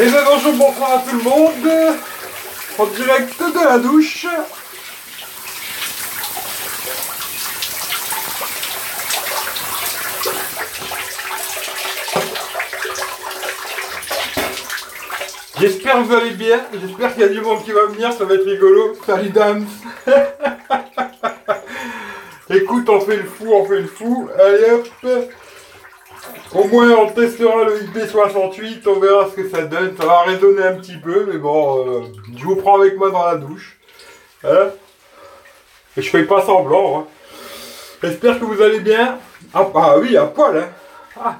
Et bien bonjour, bonsoir à tout le monde. En direct de la douche. J'espère que vous allez bien, j'espère qu'il y a du monde qui va venir, ça va être rigolo. Salut dames Écoute, on fait le fou, on fait le fou. Allez hop Au moins on testera le IP68, on verra ce que ça donne. Ça va résonner un petit peu, mais bon, euh, je vous prends avec moi dans la douche. Hein? Et je fais pas semblant. Hein. J'espère que vous allez bien. Ah, ah oui, à poil. Hein. Ah,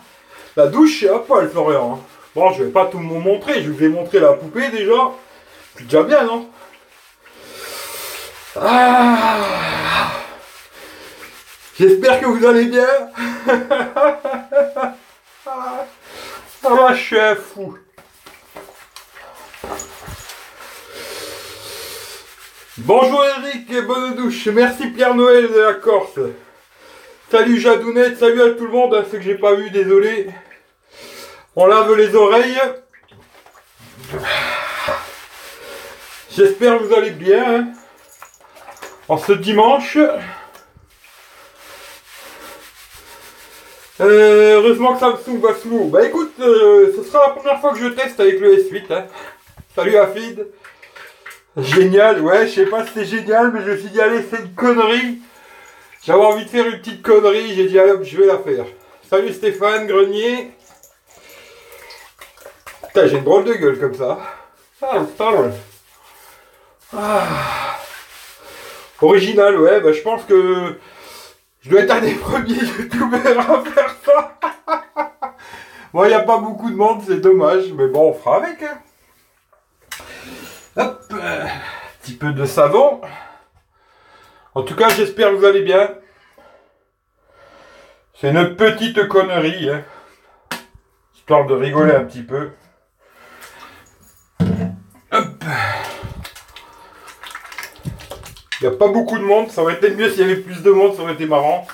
la douche à poil, Florian. Bon, je vais pas tout vous montrer, je vous ai montré la poupée déjà. C'est déjà bien, non? Ah. J'espère que vous allez bien. ah, je suis un fou. Bonjour Eric et bonne douche. Merci Pierre Noël de la Corse. Salut Jadounette, salut à tout le monde, ceux que j'ai pas vu, désolé. On lave les oreilles. J'espère que vous allez bien. Hein. En ce dimanche. Euh, heureusement que Samsung va sous Bah écoute, euh, ce sera la première fois que je teste avec le S8. Hein. Salut Afid. Génial, ouais, je sais pas si c'est génial, mais je me suis dit, allez, c'est une connerie. J'avais envie de faire une petite connerie, j'ai dit, allez je vais la faire. Salut Stéphane Grenier j'ai une drôle de gueule comme ça. Ah, ah. Original, ouais, bah, je pense que je dois être un des premiers youtubeurs à faire ça. bon, il n'y a pas beaucoup de monde, c'est dommage, mais bon, on fera avec. Hein. Hop, un petit peu de savon. En tout cas, j'espère que vous allez bien. C'est une petite connerie, hein. histoire de rigoler un petit peu. Il n'y a pas beaucoup de monde, ça aurait été mieux s'il y avait plus de monde, ça aurait été marrant.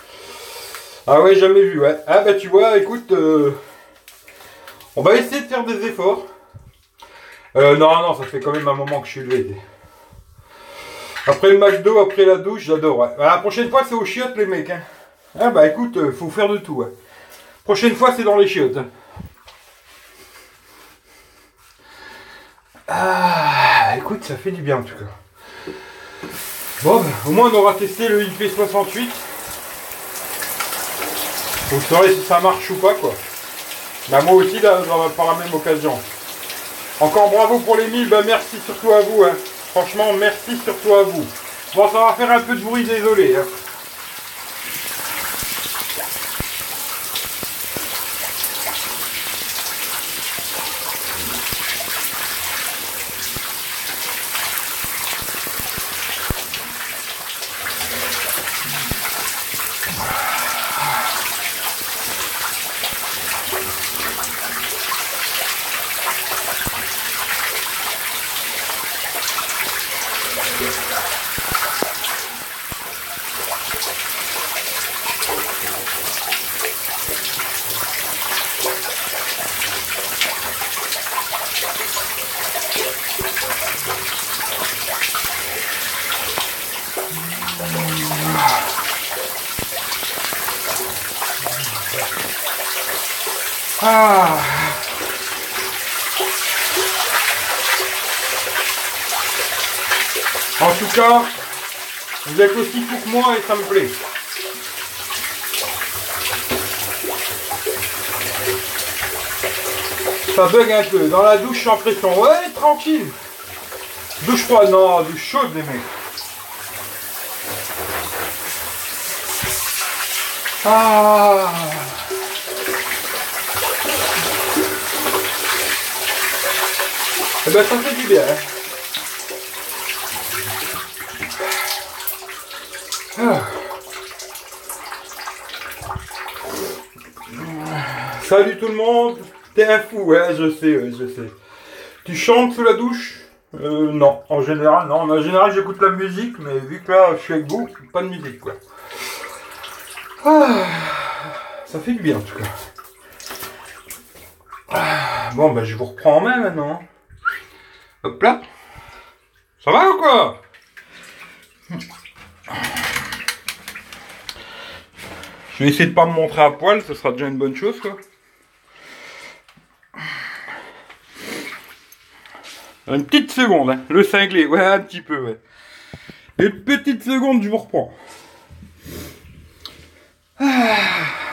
Ah ouais, jamais vu, ouais. Ah bah tu vois, écoute, euh, on va essayer de faire des efforts. Euh, non, non, ça fait quand même un moment que je suis levé. Après le McDo, après la douche, j'adore. Bah, la prochaine fois, c'est aux chiottes, les mecs. Hein. Ah bah écoute, euh, faut faire de tout. Prochaine fois, c'est dans les chiottes. Ah, écoute, ça fait du bien en tout cas. Bon, au moins on aura testé le IP68. Vous saurez si ça marche ou pas, quoi. Bah, moi aussi, là, par la même occasion. Encore bravo pour les 1000, bah, merci surtout à vous. Hein. Franchement, merci surtout à vous. Bon, ça va faire un peu de bruit, désolé. Hein. Ah. En tout cas, vous êtes aussi pour moi et ça me plaît. Ça bug un peu. Dans la douche, en pression. Ouais, tranquille. Douche froide, non, douche chaude, les mecs. Ah. Ben ça fait du bien. Hein. Salut tout le monde. T'es un fou, ouais, je sais, ouais, je sais. Tu chantes sous la douche? Euh, Non, en général, non. En général, j'écoute la musique, mais vu que là, je suis avec vous, pas de musique, quoi. Ah, ça fait du bien, en tout cas. Bon, bah, je vous reprends en main maintenant. Hop là. Ça va ou quoi? Je vais essayer de pas me montrer à poil, ce sera déjà une bonne chose, quoi. Une petite seconde, hein. le cinglé, ouais, un petit peu, ouais. Une petite seconde, je vous reprends. Ah.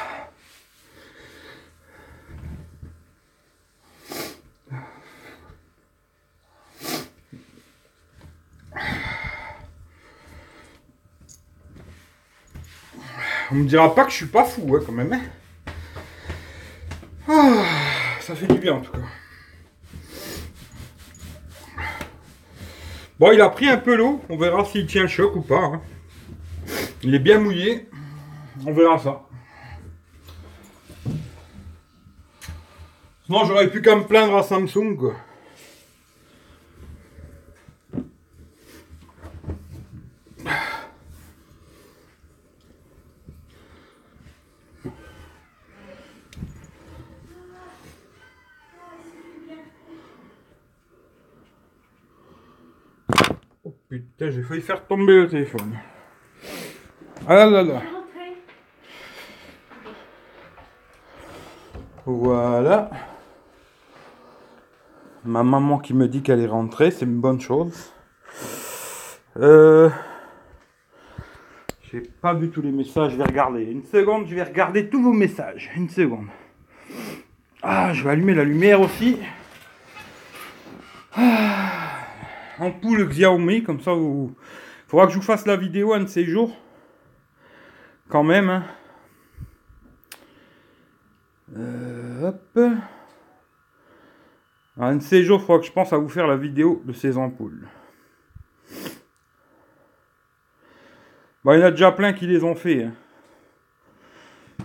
On me dira pas que je suis pas fou, hein, quand même. Hein. Ah, ça fait du bien, en tout cas. Bon, il a pris un peu l'eau. On verra s'il tient le choc ou pas. Hein. Il est bien mouillé. On verra ça. Sinon, j'aurais pu qu'à me plaindre à Samsung. J'ai failli faire tomber le téléphone. Ah là là. Voilà. Ma maman qui me dit qu'elle est rentrée, c'est une bonne chose. Euh... J'ai pas vu tous les messages, je vais regarder. Une seconde, je vais regarder tous vos messages. Une seconde. Ah, je vais allumer la lumière aussi. Ah ampoule Xiaomi, comme ça vous... Faudra que je vous fasse la vidéo un de ces jours. Quand même. Hein. Euh, hop. Un de ces jours, il faudra que je pense à vous faire la vidéo de ces ampoules. Bon, il y en a déjà plein qui les ont fait. Hein.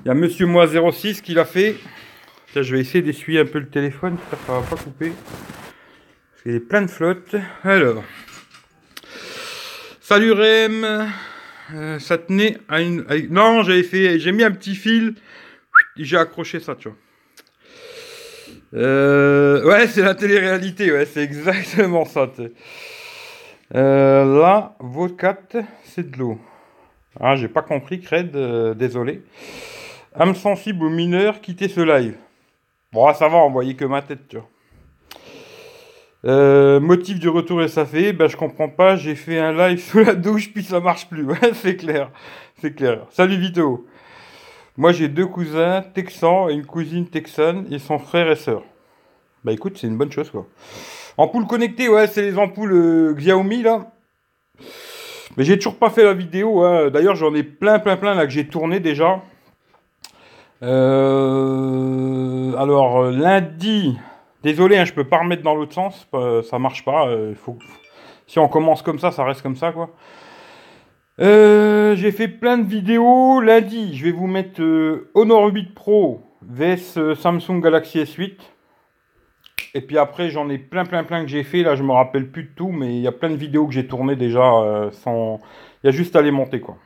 Il y a Monsieur Moi 06 qui l'a fait. je vais essayer d'essuyer un peu le téléphone, ça va pas couper. Il plein de flotte. Alors. Salut Rem. Euh, ça tenait à une. non, j'avais fait. J'ai mis un petit fil. J'ai accroché ça, tu vois. Euh, ouais, c'est la télé-réalité, ouais, c'est exactement ça. Euh, là, vos 4, c'est de l'eau. Ah, j'ai pas compris, Cred, désolé. Âme sensible aux mineurs, quittez ce live. Bon, ça va, on voyait que ma tête, tu vois. Euh, motif du retour SAF, ben je comprends pas, j'ai fait un live sous la douche puis ça marche plus. C'est clair, c'est clair. Salut Vito. Moi j'ai deux cousins texans et une cousine texane et son frère et sœur. Bah écoute, c'est une bonne chose quoi. Ampoule connectée, ouais, c'est les ampoules euh, Xiaomi là. Mais j'ai toujours pas fait la vidéo. Hein. D'ailleurs, j'en ai plein, plein, plein là que j'ai tourné déjà. Euh, alors lundi. Désolé, hein, je peux pas remettre dans l'autre sens, ça marche pas. Euh, faut... Si on commence comme ça, ça reste comme ça, quoi. Euh, j'ai fait plein de vidéos. Lundi, je vais vous mettre euh, Honor 8 Pro vs Samsung Galaxy S8. Et puis après, j'en ai plein, plein, plein que j'ai fait. Là, je me rappelle plus de tout, mais il y a plein de vidéos que j'ai tournées déjà sans. Il y a juste à les monter, quoi.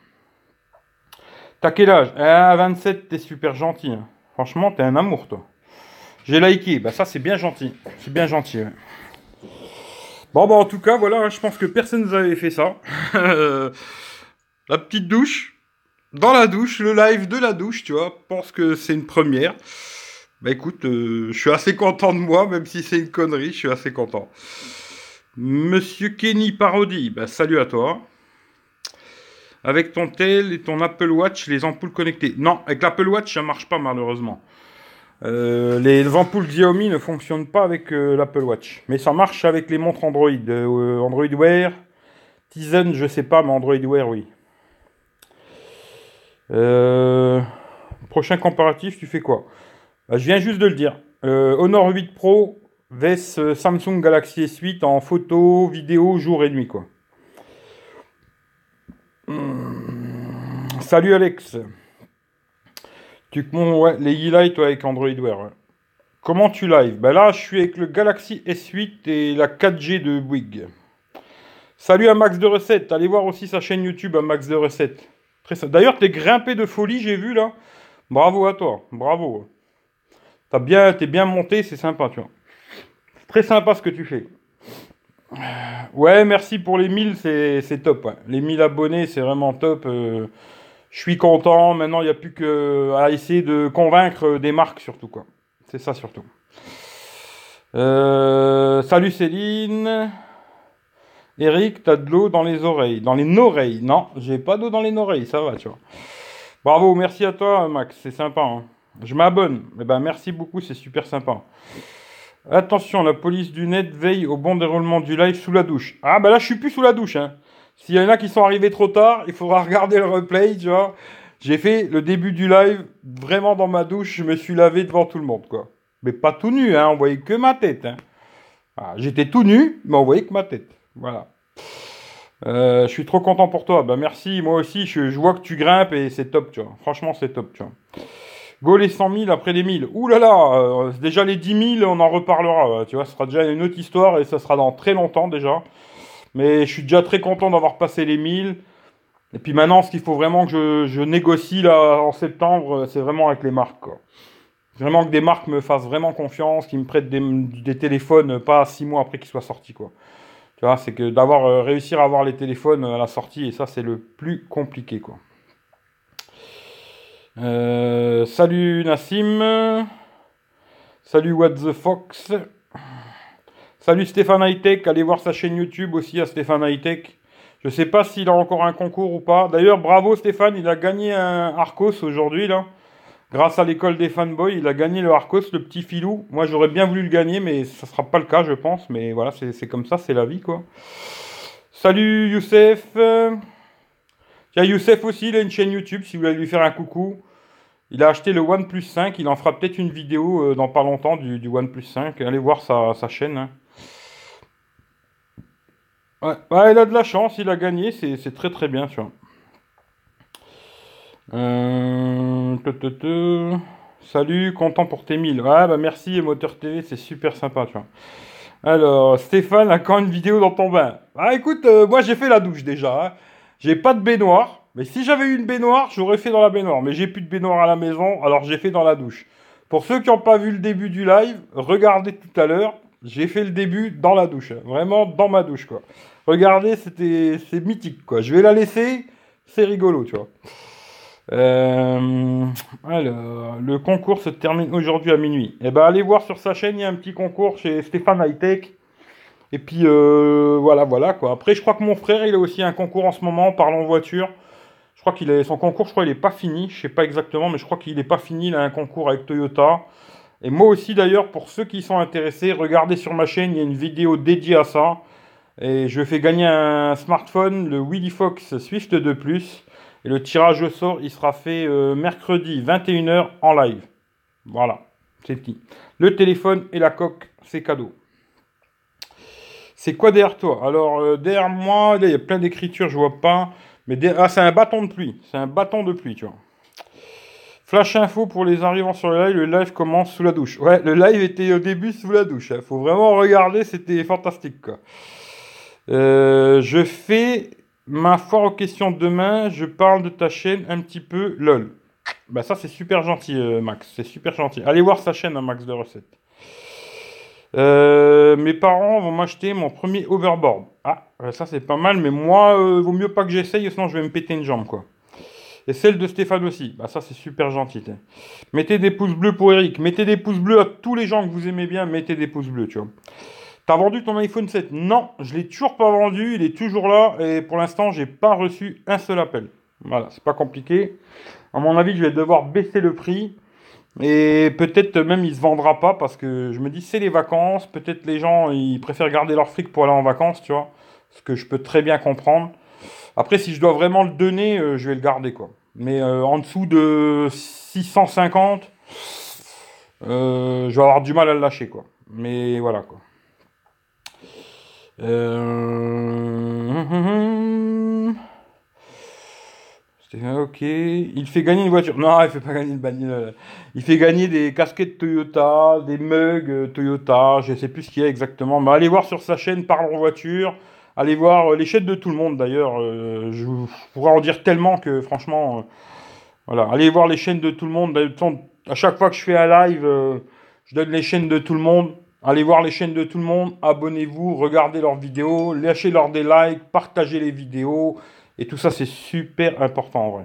T'as quel âge? À 27, t'es super gentil. Hein. Franchement, t'es un amour, toi. J'ai liké, bah ça c'est bien gentil. C'est bien gentil. Bon bah en tout cas voilà, je pense que personne nous avait fait ça. la petite douche. Dans la douche, le live de la douche, tu vois. Pense que c'est une première. Bah écoute, euh, je suis assez content de moi, même si c'est une connerie, je suis assez content. Monsieur Kenny Parody, bah salut à toi. Avec ton tel et ton Apple Watch, les ampoules connectées. Non, avec l'Apple Watch, ça marche pas malheureusement. Euh, les ampoules Xiaomi ne fonctionnent pas avec euh, l'Apple Watch. Mais ça marche avec les montres Android. Euh, Android Wear, Tizen, je sais pas, mais Android Wear, oui. prochain comparatif, tu fais quoi? Bah, Je viens juste de le dire. Honor 8 Pro vs Samsung Galaxy S8 en photo, vidéo, jour et nuit, quoi. Hmm. Salut Alex. Tu ouais, les e-light avec Android Wear. Comment tu live Ben là, je suis avec le Galaxy S8 et la 4G de Bouygues. Salut à Max de Recettes. Allez voir aussi sa chaîne YouTube à Max de Recettes. D'ailleurs, t'es grimpé de folie, j'ai vu là. Bravo à toi. Bravo. T'as bien, t'es bien monté, c'est sympa, tu vois. Très sympa ce que tu fais. Ouais, merci pour les 1000, c'est top. Les 1000 abonnés, c'est vraiment top. Euh, je suis content. Maintenant, il n'y a plus qu'à essayer de convaincre des marques, surtout. quoi. C'est ça, surtout. Euh, salut Céline. Eric, t'as de l'eau dans les oreilles. Dans les oreilles. Non, j'ai pas d'eau dans les oreilles, ça va, tu vois. Bravo, merci à toi, Max, c'est sympa. Hein. Je m'abonne. Eh ben, merci beaucoup, c'est super sympa. Attention, la police du net veille au bon déroulement du live sous la douche. Ah, bah là, je suis plus sous la douche. Hein. S'il y en a qui sont arrivés trop tard, il faudra regarder le replay, tu vois. J'ai fait le début du live vraiment dans ma douche. Je me suis lavé devant tout le monde, quoi. Mais pas tout nu, hein. On voyait que ma tête, hein. Ah, j'étais tout nu, mais on voyait que ma tête. Voilà. Euh, je suis trop content pour toi. Bah merci, moi aussi, je, vois que tu grimpes et c'est top, tu vois. Franchement, c'est top, tu vois. Go les 100 000 après les 1000. Ouh là là, euh, déjà les 10 000, on en reparlera. tu vois, ce sera déjà une autre histoire et ça sera dans très longtemps déjà. Mais je suis déjà très content d'avoir passé les 1000. Et puis maintenant, ce qu'il faut vraiment que je, négocie là en septembre, c'est vraiment avec les marques. Vraiment que des marques me fassent vraiment confiance, qui me prêtent des, des téléphones pas six mois après qu'ils soient sortis. Quoi. Tu vois, c'est que d'avoir euh, réussir à avoir les téléphones à la sortie, et ça, c'est le plus compliqué, quoi. Euh, salut Nassim. Salut What the Fox. Salut Stéphane Hightech. Allez voir sa chaîne YouTube aussi à Stéphane Hightech. Je sais pas s'il a encore un concours ou pas. D'ailleurs, bravo Stéphane, il a gagné un Arcos aujourd'hui là. Grâce à l'école des fanboys, il a gagné le Arcos, le petit filou. Moi, j'aurais bien voulu le gagner, mais ça sera pas le cas, je pense. Mais voilà, c'est comme ça, c'est la vie, quoi. Salut Youssef. Tiens, Youssef aussi, il a une chaîne YouTube, si vous voulez lui faire un coucou. Il a acheté le OnePlus 5, il en fera peut-être une vidéo euh, dans pas longtemps du, du OnePlus 5. Allez voir sa, chaîne. Hein. Ouais. il a de la chance, il a gagné, c'est très très bien, tu vois. Euh, Salut, content pour tes 1000. Ouais, bah merci, Moteur TV, c'est super sympa, tu vois. Alors, Stéphane a quand une vidéo dans ton bain Ah, écoute, euh, moi j'ai fait la douche déjà. Hein. J'ai pas de baignoire. Mais si j'avais eu une baignoire, j'aurais fait dans la baignoire. Mais j'ai plus de baignoire à la maison, alors j'ai fait dans la douche. Pour ceux qui n'ont pas vu le début du live, regardez tout à l'heure. J'ai fait le début dans la douche. Hein. Vraiment dans ma douche, quoi. Regardez, c'était, c'est mythique. Je vais la laisser. C'est rigolo, tu vois. Euh, le concours se termine aujourd'hui à minuit. Eh ben, allez voir sur sa chaîne, il y a un petit concours chez Stéphane Hightech. Et puis, euh, voilà, voilà, quoi. Après, je crois que mon frère, il a aussi un concours en ce moment, parlons voiture. Je crois qu'il a son concours, je crois qu'il n'est pas fini. Je sais pas exactement, mais je crois qu'il n'est pas fini. Il a un concours avec Toyota. Et moi aussi, d'ailleurs, pour ceux qui sont intéressés, regardez sur ma chaîne, il y a une vidéo dédiée à ça. Et je fais gagner un smartphone, le Willy Fox Swift 2 Plus. Et le tirage au sort, il sera fait euh, mercredi 21h en live. Voilà, c'est petit. Le téléphone et la coque, c'est cadeau. C'est quoi derrière toi? Alors, euh, derrière moi, il y a plein d'écritures, je vois pas. Mais ah, c'est un bâton de pluie. C'est un bâton de pluie, tu vois. Flash info pour les arrivants sur le live. Le live commence sous la douche. Ouais, le live était au début sous la douche. Il hein. Faut vraiment regarder, c'était fantastique, quoi. Euh, je fais Ma foire aux questions demain, je parle de ta chaîne un petit peu lol. Bah ça c'est super gentil euh, Max, c'est super gentil. Allez voir sa chaîne hein, Max de recettes. Euh, mes parents vont m'acheter mon premier overboard. Ah, ça c'est pas mal, mais moi, vaut mieux pas que j'essaye, sinon je vais me péter une jambe quoi. Et celle de Stéphane aussi. Bah ça c'est super gentil. Mettez des pouces bleus pour Eric. Mettez des pouces bleus à tous les gens que vous aimez bien. Mettez des pouces bleus, tu vois. T'as vendu ton iPhone 7 Non, je l'ai toujours pas vendu, il est toujours là et pour l'instant, j'ai pas reçu un seul appel. Voilà, c'est pas compliqué. À mon avis, je vais devoir baisser le prix et peut-être même il se vendra pas parce que je me dis c'est les vacances, peut-être les gens ils préfèrent garder leur fric pour aller en vacances, tu vois. Ce que je peux très bien comprendre. Après, si je dois vraiment le donner, euh, je vais le garder quoi. Mais euh, en dessous de 650, euh, je vais avoir du mal à le lâcher quoi. Mais voilà quoi. Euh... Ok. Il fait gagner une voiture. Non, il fait pas gagner une bagnole. Il fait gagner des casquettes Toyota, des mugs euh, Toyota. Je sais plus ce qu'il y a exactement. Mais allez voir sur sa chaîne Parlons Voiture. Allez voir euh, les chaînes de tout le monde d'ailleurs. Euh, je, pourrais en dire tellement que franchement. voilà. Allez voir les chaînes de tout le monde. À chaque fois que je fais un live, je donne les chaînes de tout le monde. Allez voir les chaînes de tout le monde, abonnez-vous, regardez leurs vidéos, lâchez leur des likes, partagez les vidéos. Et tout ça, c'est super important en vrai.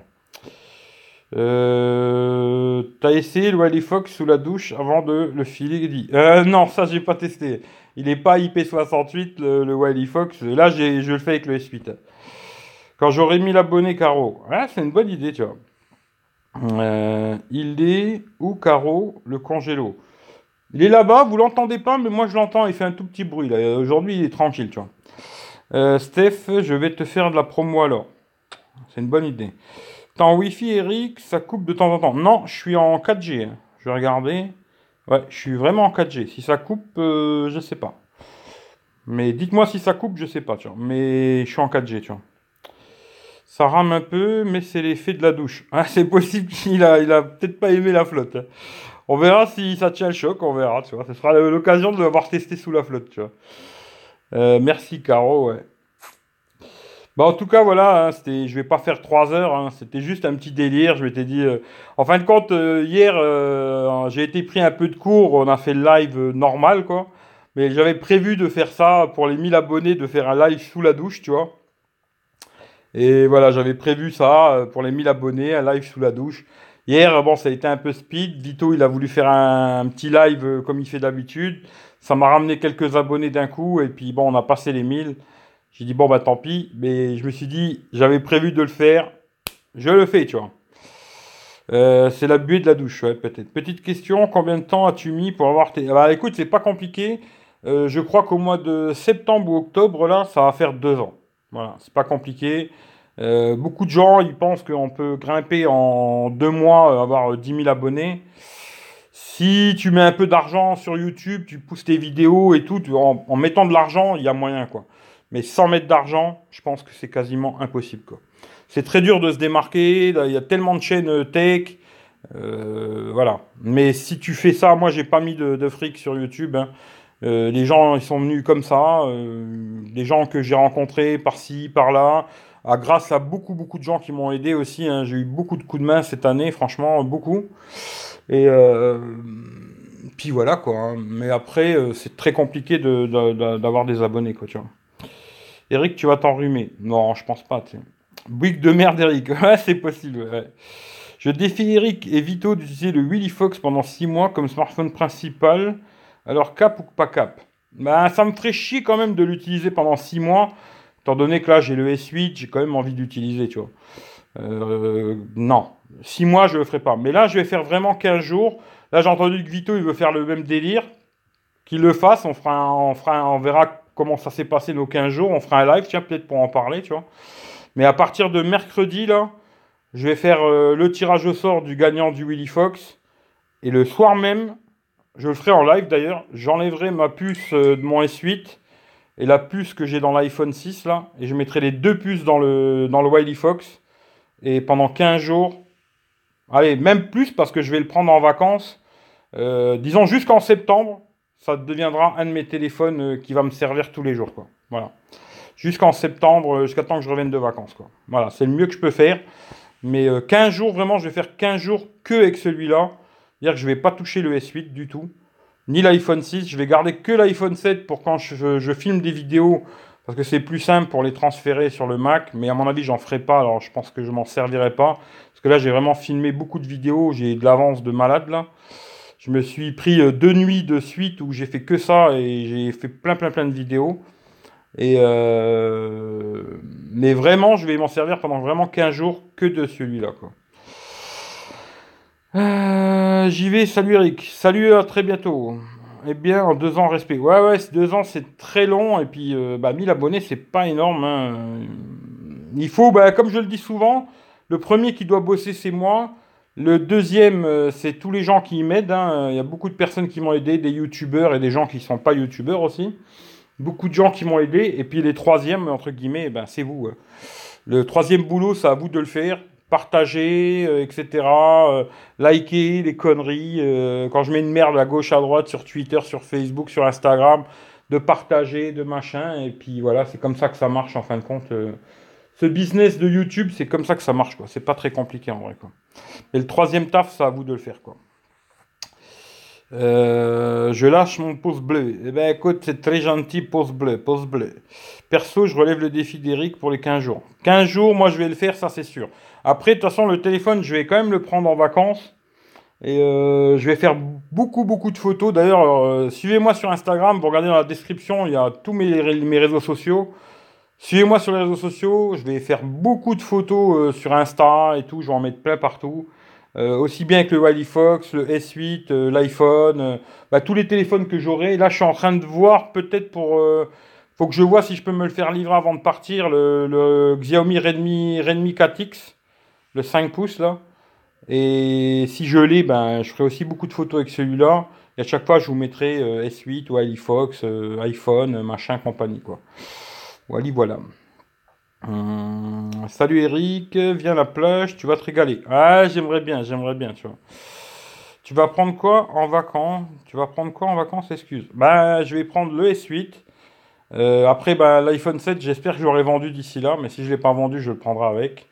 Euh, T'as essayé le Wally Fox sous la douche avant de le filer? Dit. Euh, non, ça j'ai pas testé. Il n'est pas IP68 le, le Wily Fox. Là, je le fais avec le S8. Quand j'aurais mis l'abonné Caro. C'est une bonne idée, tu vois. Euh, il est où Caro, le congélo? Il est là-bas, vous l'entendez pas, mais moi je l'entends, il fait un tout petit bruit. Aujourd'hui, il est tranquille, tu vois. Euh, Steph, je vais te faire de la promo alors. C'est une bonne idée. T'es en Wi-Fi, Eric, ça coupe de temps en temps. Non, je suis en 4G. Hein. Je vais regarder. Ouais, je suis vraiment en 4G. Si ça coupe, euh, je sais pas. Mais dites-moi si ça coupe, je sais pas, tu vois. Mais je suis en 4G, tu vois. Ça rame un peu, mais c'est l'effet de la douche. Ah, c'est possible qu'il a, il a peut-être pas aimé la flotte. Hein. On verra si ça tient le choc, on verra, tu vois. Ce sera l'occasion de l'avoir testé sous la flotte, tu vois. Euh, merci, Caro, ouais. Bah, en tout cas, voilà, hein, c'était, je vais pas faire trois heures, hein, c'était juste un petit délire. Je m'étais dit, euh, en fin de compte, euh, hier, j'ai été pris un peu de cours, on a fait le live normal, quoi. Mais j'avais prévu de faire ça pour les 1000 abonnés, de faire un live sous la douche, tu vois. Et voilà, j'avais prévu ça pour les 1000 abonnés, un live sous la douche. Hier, bon, ça a été un peu speed. Vito, il a voulu faire un, petit live comme il fait d'habitude. Ça m'a ramené quelques abonnés d'un coup, et puis bon, on a passé les 1000. J'ai dit, bon, bah tant pis, mais je me suis dit, j'avais prévu de le faire, je le fais, tu vois. Euh, c'est la buée de la douche, ouais, peut-être. Petite question, combien de temps as-tu mis pour avoir tes... Bah écoute, c'est pas compliqué. Euh, je crois qu'au mois de septembre ou octobre, là, ça va faire deux ans. Voilà, c'est pas compliqué. Euh, beaucoup de gens, ils pensent qu'on peut grimper en deux mois, avoir 10 000 abonnés. Si tu mets un peu d'argent sur YouTube, tu pousses tes vidéos et tout, en, mettant de l'argent, il y a moyen, quoi. Mais sans mettre d'argent, je pense que c'est quasiment impossible. C'est très dur de se démarquer. Il y a tellement de chaînes euh, tech. Euh, voilà. Mais si tu fais ça, moi j'ai pas mis de, fric sur YouTube. Hein. Euh, les gens ils sont venus comme ça. les gens que j'ai rencontrés par-ci, par-là. Ah, grâce à beaucoup, beaucoup de gens qui m'ont aidé aussi. Hein. J'ai eu beaucoup de coups de main cette année, franchement, beaucoup. Et puis voilà quoi. Hein. Mais après, c'est très compliqué d'avoir des abonnés quoi, tu vois. Eric, tu vas t'enrhumer. Non, je pense pas. Tu de merde, Eric. Ouais, c'est possible. Je défie Eric et Vito d'utiliser le Willy Fox pendant 6 mois comme smartphone principal. Alors, cap ou pas cap? Ben, ça me ferait chier quand même de l'utiliser pendant 6 mois. Étant donné que là, j'ai le S8, j'ai quand même envie d'utiliser, tu vois. Euh, non. 6 mois, je le ferai pas. Mais là, je vais faire vraiment 15 jours. Là, j'ai entendu que Vito, il veut faire le même délire. Qu'il le fasse, on, fera on verra comment ça s'est passé nos 15 jours. On fera un live, tiens, peut-être pour en parler, tu vois. Mais à partir de mercredi, là, je vais faire euh, le tirage au sort du gagnant du Willy Fox. Et le soir même, je le ferai en live d'ailleurs, j'enlèverai ma puce euh, de mon S8 et la puce que j'ai dans l'iPhone 6 là. Et je mettrai les deux puces dans le, dans le Wiley Fox. Et pendant 15 jours, allez, même plus parce que je vais le prendre en vacances. Euh, disons jusqu'en septembre, ça deviendra un de mes téléphones euh, qui va me servir tous les jours. Quoi. Voilà. Jusqu'en septembre, euh, jusqu'à temps que je revienne de vacances. Quoi. Voilà, c'est le mieux que je peux faire. Mais 15 euh, jours, vraiment, je vais faire 15 jours que avec celui-là. C'est-à-dire que je ne vais pas toucher le S8 du tout. Ni l'iPhone 6. Je vais garder que l'iPhone 7 pour quand je, filme des vidéos. Parce que c'est plus simple pour les transférer sur le Mac. Mais à mon avis, j'en ferai pas. Alors je pense que je m'en servirai pas. Parce que là, j'ai vraiment filmé beaucoup de vidéos. J'ai de l'avance de malade là. Je me suis pris euh, deux nuits de suite où j'ai fait que ça et j'ai fait plein plein plein de vidéos. Et euh, mais vraiment, je vais m'en servir pendant vraiment 15 jours que de celui-là. Euh, j'y vais, salut Eric. Salut, à très bientôt. Eh bien, en deux ans, respect. Ouais, ouais, deux ans, c'est très long. Et puis, bah, 1000 abonnés, c'est pas énorme. Hein. Il faut, bah, comme je le dis souvent, le premier qui doit bosser, c'est moi. Le deuxième, euh, c'est tous les gens qui m'aident. Hein. Il y a beaucoup de personnes qui m'ont aidé, des youtubeurs et des gens qui ne sont pas youtubeurs aussi. Beaucoup de gens qui m'ont aidé. Et puis les troisièmes, entre guillemets, ben, c'est vous. Hein. Le troisième boulot, c'est à vous de le faire. Partager, euh, etc. Euh, liker les conneries. quand je mets une merde à gauche, à droite, sur Twitter, sur Facebook, sur Instagram, de partager, de machin. Et puis voilà, c'est comme ça que ça marche en fin de compte ce business de YouTube, c'est comme ça que ça marche, quoi. C'est pas très compliqué en vrai, quoi. Et le troisième taf, c'est à vous de le faire. Euh, je lâche mon pouce bleu. Eh ben écoute, c'est très gentil, pouce bleu, pouce bleu. Perso, je relève le défi d'Eric pour les 15 jours. 15 jours, moi je vais le faire, ça c'est sûr. Après, de toute façon, le téléphone, je vais quand même le prendre en vacances. Et euh, je vais faire beaucoup, beaucoup de photos. D'ailleurs, euh, suivez-moi sur Instagram. Vous regardez dans la description, il y a tous mes, réseaux sociaux. Suivez-moi sur les réseaux sociaux. Je vais faire beaucoup de photos euh, sur Insta et tout. Je vais en mettre plein partout. aussi bien avec le Wally Fox, le S8, l'iPhone, bah, tous les téléphones que j'aurai. Là, je suis en train de voir peut-être pour. faut que je vois si je peux me le faire livrer avant de partir. Le, le Xiaomi Redmi, Redmi 4X, le 5 pouces là. Et si je l'ai, ben, je ferai aussi beaucoup de photos avec celui-là. Et à chaque fois, je vous mettrai euh, S8 ou iFox, euh, iPhone, machin, compagnie, quoi. Voilà, voilà. Hum, salut Eric, viens à la plage, tu vas te régaler. Ah, j'aimerais bien, j'aimerais bien, tu vois. Tu vas prendre quoi en vacances Tu vas prendre quoi en vacances Excuse? Bah, je vais prendre le S8. Euh, après, bah, l'iPhone 7, j'espère que j'aurai vendu d'ici là, mais si je ne l'ai pas vendu, je le prendrai avec.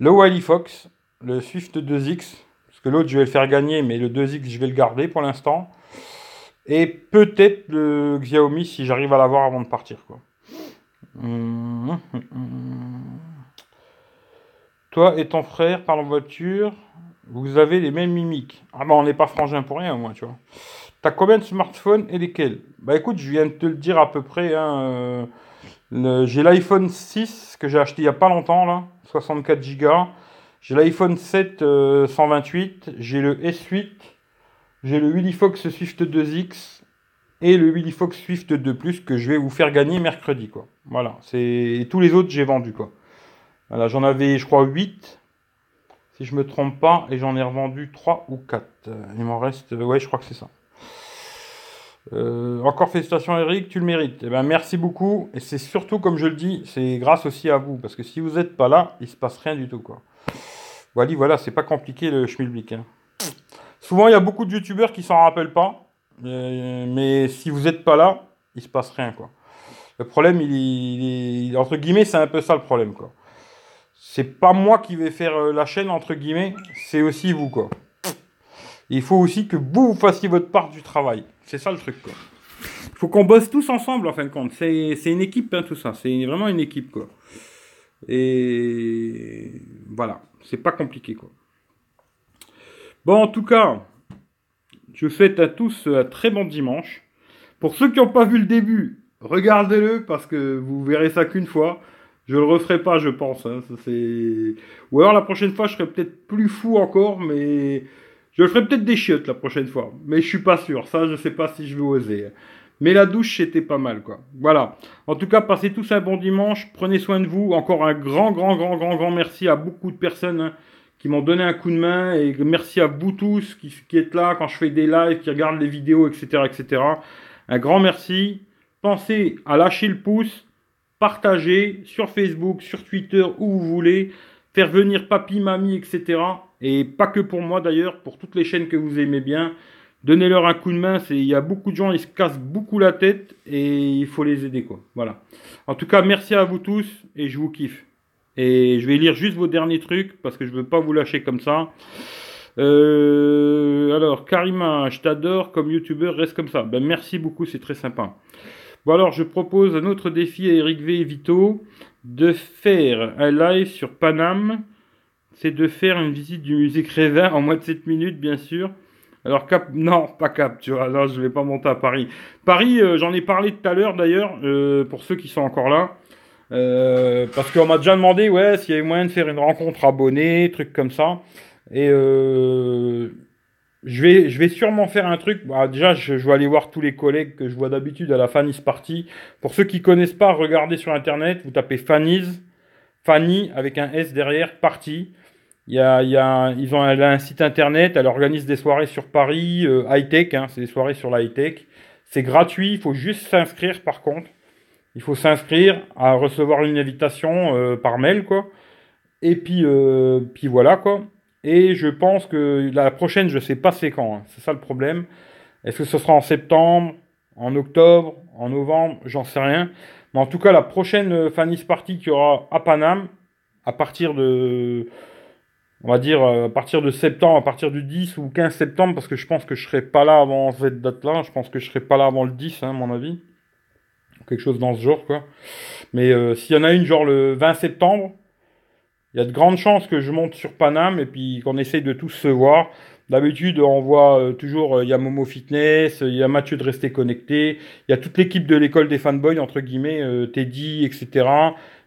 Le Wally Fox, le Swift 2X, parce que l'autre je vais le faire gagner, mais le 2X je vais le garder pour l'instant. Et peut-être le Xiaomi si j'arrive à l'avoir avant de partir. Hum, hum, hum, Toi et ton frère parlent en voiture, vous avez les mêmes mimiques. Ah bah on n'est pas frangin pour rien, moi, tu vois. T'as combien de smartphones et lesquels? Bah écoute, je viens de te le dire à peu près. Hein, euh, j'ai l'iPhone 6 que j'ai acheté il n'y a pas longtemps, là, 64 Go. J'ai l'iPhone 7 128, euh, j'ai le S8, j'ai le Willyfox Swift 2X et le Willyfox Swift 2 Plus que je vais vous faire gagner mercredi quoi. Voilà, c'est tous les autres j'ai vendu quoi. J'en avais je crois 8 si je me trompe pas et j'en ai revendu 3 ou 4. Il m'en reste ouais, je crois que c'est ça. Euh, encore félicitations Eric, tu le mérites. Eh ben, merci beaucoup. Et c'est surtout, comme je le dis, c'est grâce aussi à vous. Parce que si vous n'êtes pas là, il se passe rien du tout. Quoi. Voilà, voilà, c'est pas compliqué le schmilblick. Hein. Souvent, il y a beaucoup de youtubeurs qui s'en rappellent pas. Euh, mais si vous n'êtes pas là, il se passe rien. quoi. Le problème, entre guillemets, c'est un peu ça le problème. quoi. C'est pas moi qui vais faire euh, la chaîne, entre guillemets, c'est aussi vous. quoi. Il faut aussi que vous, fassiez votre part du travail. C'est ça le truc. quoi. Il faut qu'on bosse tous ensemble, en fin de compte. C'est une équipe, hein, tout ça. C'est vraiment une équipe. quoi. Et voilà. C'est pas compliqué, quoi. Bon, en tout cas, je souhaite à tous un très bon dimanche. Pour ceux qui n'ont pas vu le début, regardez-le parce que vous verrez ça qu'une fois. Je le referai pas, je pense. Hein. Ou alors la prochaine fois, je serai peut-être plus fou encore, mais je ferai peut-être des chiottes la prochaine fois. Mais je suis pas sûr. Ça, je sais pas si je vais oser. Mais la douche, c'était pas mal, quoi. Voilà. En tout cas, passez tous un bon dimanche. Prenez soin de vous. Encore un grand, grand, grand, grand, grand merci à beaucoup de personnes hein, qui m'ont donné un coup de main. Et merci à vous tous qui, qui êtes là quand je fais des lives, qui regardent les vidéos, etc., etc. Un grand merci. Pensez à lâcher le pouce, partager sur Facebook, sur Twitter, où vous voulez. Faire venir papy, mamie, etc. Et pas que pour moi d'ailleurs, pour toutes les chaînes que vous aimez bien. Donnez-leur un coup de main. Il y a beaucoup de gens, ils se cassent beaucoup la tête et il faut les aider. Voilà. En tout cas, merci à vous tous et je vous kiffe. Et je vais lire juste vos derniers trucs parce que je ne veux pas vous lâcher comme ça. Euh, alors, Karima, je t'adore comme youtubeur, reste comme ça. Ben, merci beaucoup, c'est très sympa. Bon, alors, je propose un autre défi à Eric V et Vito de faire un live sur Paname. C'est de faire une visite du musée Crévin en moins de 7 minutes, bien sûr. Alors Cap, non, pas Cap, tu vois, là je vais pas monter à Paris. Paris, euh, j'en ai parlé tout à l'heure d'ailleurs, euh, pour ceux qui sont encore là. Euh, parce qu'on m'a déjà demandé, ouais, s'il y avait moyen de faire une rencontre abonnée, truc comme ça. Et je vais, sûrement faire un truc. Bah, déjà, je, je, vais aller voir tous les collègues que je vois d'habitude à la Fanny's Party. Pour ceux qui connaissent pas, regardez sur internet, vous tapez Fanny's, Fanny avec un S derrière, Party. Il y a, il y a, ils ont un, site internet, elle organise des soirées sur Paris, euh, high-tech, hein, c'est des soirées sur la high-tech. C'est gratuit, il faut juste s'inscrire par contre. Il faut s'inscrire à recevoir une invitation euh, par mail, quoi. Et puis, euh, puis voilà, quoi. Et je pense que la prochaine, je sais pas c'est quand, hein. c'est ça le problème. Est-ce que ce sera en septembre, en octobre, en novembre, j'en sais rien. Mais en tout cas, la prochaine Fanny's Party qui aura à Paname, à partir de on va dire à partir de septembre, à partir du 10 ou 15 septembre, parce que je pense que je serai pas là avant cette date-là. Je pense que je serai pas là avant le 10, hein, à mon avis. Quelque chose dans ce genre, quoi. Mais euh, s'il y en a une, genre le 20 septembre, il y a de grandes chances que je monte sur Paname et puis qu'on essaye de tous se voir. D'habitude, on voit euh, toujours, euh, il y a Momo Fitness, il y a Mathieu de Rester Connecté, il y a toute l'équipe de l'école des fanboys, entre guillemets, Teddy, etc.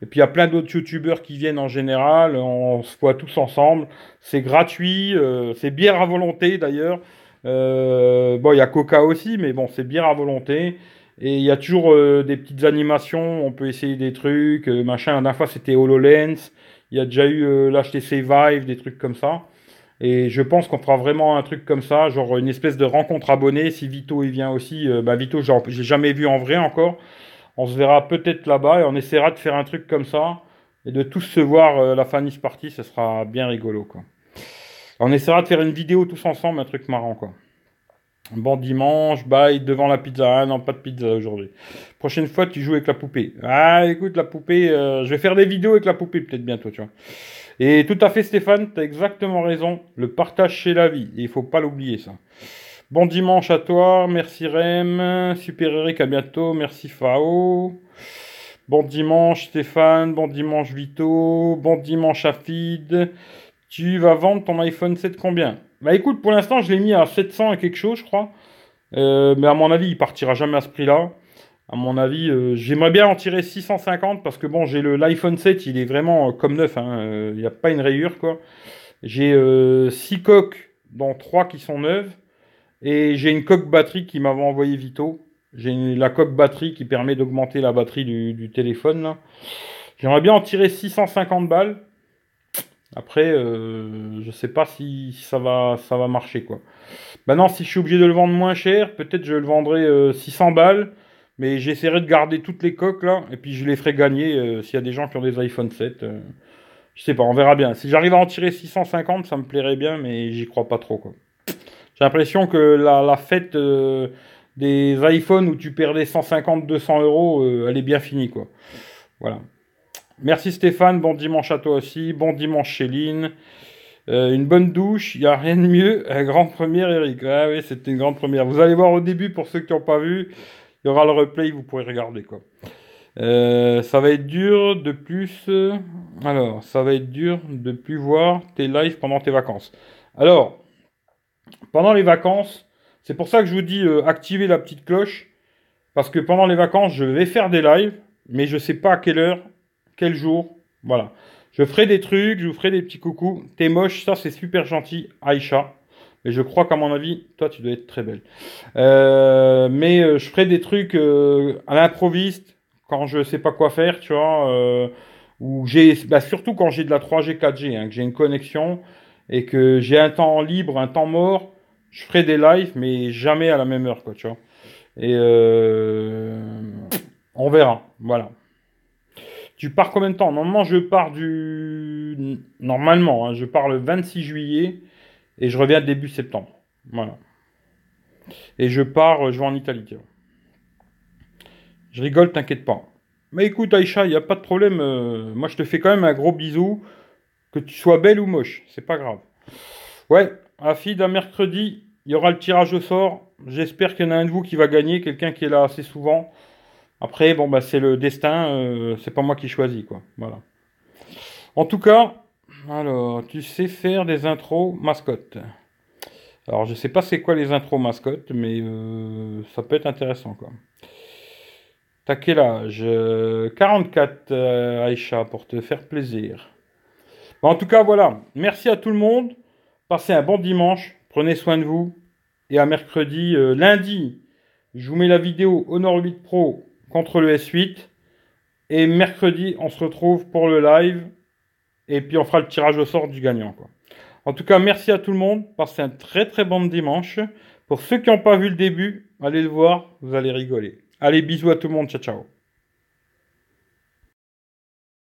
Et puis il y a plein d'autres youtubeurs qui viennent en général, on se voit tous ensemble. C'est gratuit, c'est bière à volonté d'ailleurs. bon, il y a Coca aussi, mais bon, c'est bière à volonté. Et il y a toujours des petites animations, on peut essayer des trucs, machin. La dernière fois c'était HoloLens. Il y a déjà eu euh, l'HTC Vive, des trucs comme ça. Et je pense qu'on fera vraiment un truc comme ça, genre une espèce de rencontre abonnée. Si Vito il vient aussi, euh, bah Vito, j'ai jamais vu en vrai encore. On se verra peut-être là-bas et on essaiera de faire un truc comme ça et de tous se voir euh, la Fanny's Party, ce sera bien rigolo. On essaiera de faire une vidéo tous ensemble, un truc marrant quoi. Bon dimanche, bye devant la pizza. Ah non, pas de pizza aujourd'hui. Prochaine fois, tu joues avec la poupée. Ah, écoute, la poupée, euh, je vais faire des vidéos avec la poupée peut-être bientôt, tu vois. Et tout à fait, Stéphane, t'as exactement raison. Le partage, chez la vie. il faut pas l'oublier, ça. Bon dimanche à toi. Merci Rem. Super Eric, à bientôt. Merci Fao. Bon dimanche Stéphane. Bon dimanche Vito. Bon dimanche Afid. Tu vas vendre ton iPhone 7 combien? Bah écoute, pour l'instant, je l'ai mis à 700 et quelque chose, je crois. Euh, mais à mon avis, il partira jamais à ce prix-là. À mon avis, euh, j'aimerais bien en tirer 650 parce que bon, j'ai le l'iPhone 7, il est vraiment euh, comme neuf. Hein, il n'y a pas une rayure quoi. J'ai 6 coques, dont 3 qui sont neuves. Et j'ai une coque batterie qui m'avait envoyé Vito. J'ai la coque batterie qui permet d'augmenter la batterie du, téléphone. J'aimerais bien en tirer 650 balles. Après, euh, je sais pas si, ça va, ça va marcher quoi. Maintenant, si je suis obligé de le vendre moins cher, peut-être je le vendrai 600 euh, balles, mais j'essaierai de garder toutes les coques là, et puis je les ferai gagner euh, s'il y a des gens qui ont des iPhone 7. je sais pas, on verra bien. Si j'arrive à en tirer 650, ça me plairait bien, mais j'y crois pas trop quoi. J'ai l'impression que la, fête des iPhones où tu perdais 150, 200 euros, elle est bien finie quoi. Voilà. Merci Stéphane, bon dimanche à toi aussi, bon dimanche Chéline. Euh, une bonne douche, il n'y a rien de mieux. Un grande première, Eric. Ah oui, c'était une grande première. Vous allez voir au début, pour ceux qui n'ont pas vu, il y aura le replay, vous pourrez regarder quoi. Euh, ça va être dur de plus. alors, ça va être dur de plus voir tes lives pendant tes vacances. Alors, pendant les vacances, c'est pour ça que je vous dis euh, activez la petite cloche. Parce que pendant les vacances, je vais faire des lives, mais je ne sais pas à quelle heure quel jour. Voilà. Je ferai des trucs, je vous ferai des petits coucous. T'es moche, ça c'est super gentil, Aïcha. Mais je crois qu'à mon avis, toi tu dois être très belle. Euh, mais euh, je ferai des trucs euh, à l'improviste quand je sais pas quoi faire, tu vois. ou j'ai, bah, surtout quand j'ai de la 3G, 4G, hein, que j'ai une connexion et que j'ai un temps libre, un temps mort. Je ferai des lives, mais jamais à la même heure, quoi, tu vois. Et on verra, voilà. Tu pars combien de temps? Normalement, je pars du. Normalement, hein, je pars le 26 juillet et je reviens début septembre. Voilà. Et je pars, je vais en Italie. Je rigole, t'inquiète pas. Mais écoute, Aïcha, il n'y a pas de problème. Euh, moi, je te fais quand même un gros bisou. Que tu sois belle ou moche, c'est pas grave. Ouais, Afid, à mercredi, il y aura le tirage au sort. J'espère qu'il y en a un de vous qui va gagner, quelqu'un qui est là assez souvent. Après, bon, bah, c'est le destin, euh, c'est pas moi qui choisis, quoi. Voilà. En tout cas, alors, tu sais faire des intros mascottes. Alors, je sais pas c'est quoi les intros mascottes, mais euh, ça peut être intéressant, quoi. T'as quel âge? 44, euh, Aïcha, pour te faire plaisir. en tout cas, voilà. Merci à tout le monde. Passez un bon dimanche. Prenez soin de vous. Et à mercredi, lundi, je vous mets la vidéo Honor 8 Pro contre le S8. Et mercredi, on se retrouve pour le live. Et puis on fera le tirage au sort du gagnant. Quoi. En tout cas, merci à tout le monde. Passez un très très bon dimanche. Pour ceux qui n'ont pas vu le début, allez le voir, vous allez rigoler. Allez, bisous à tout le monde. Ciao, ciao.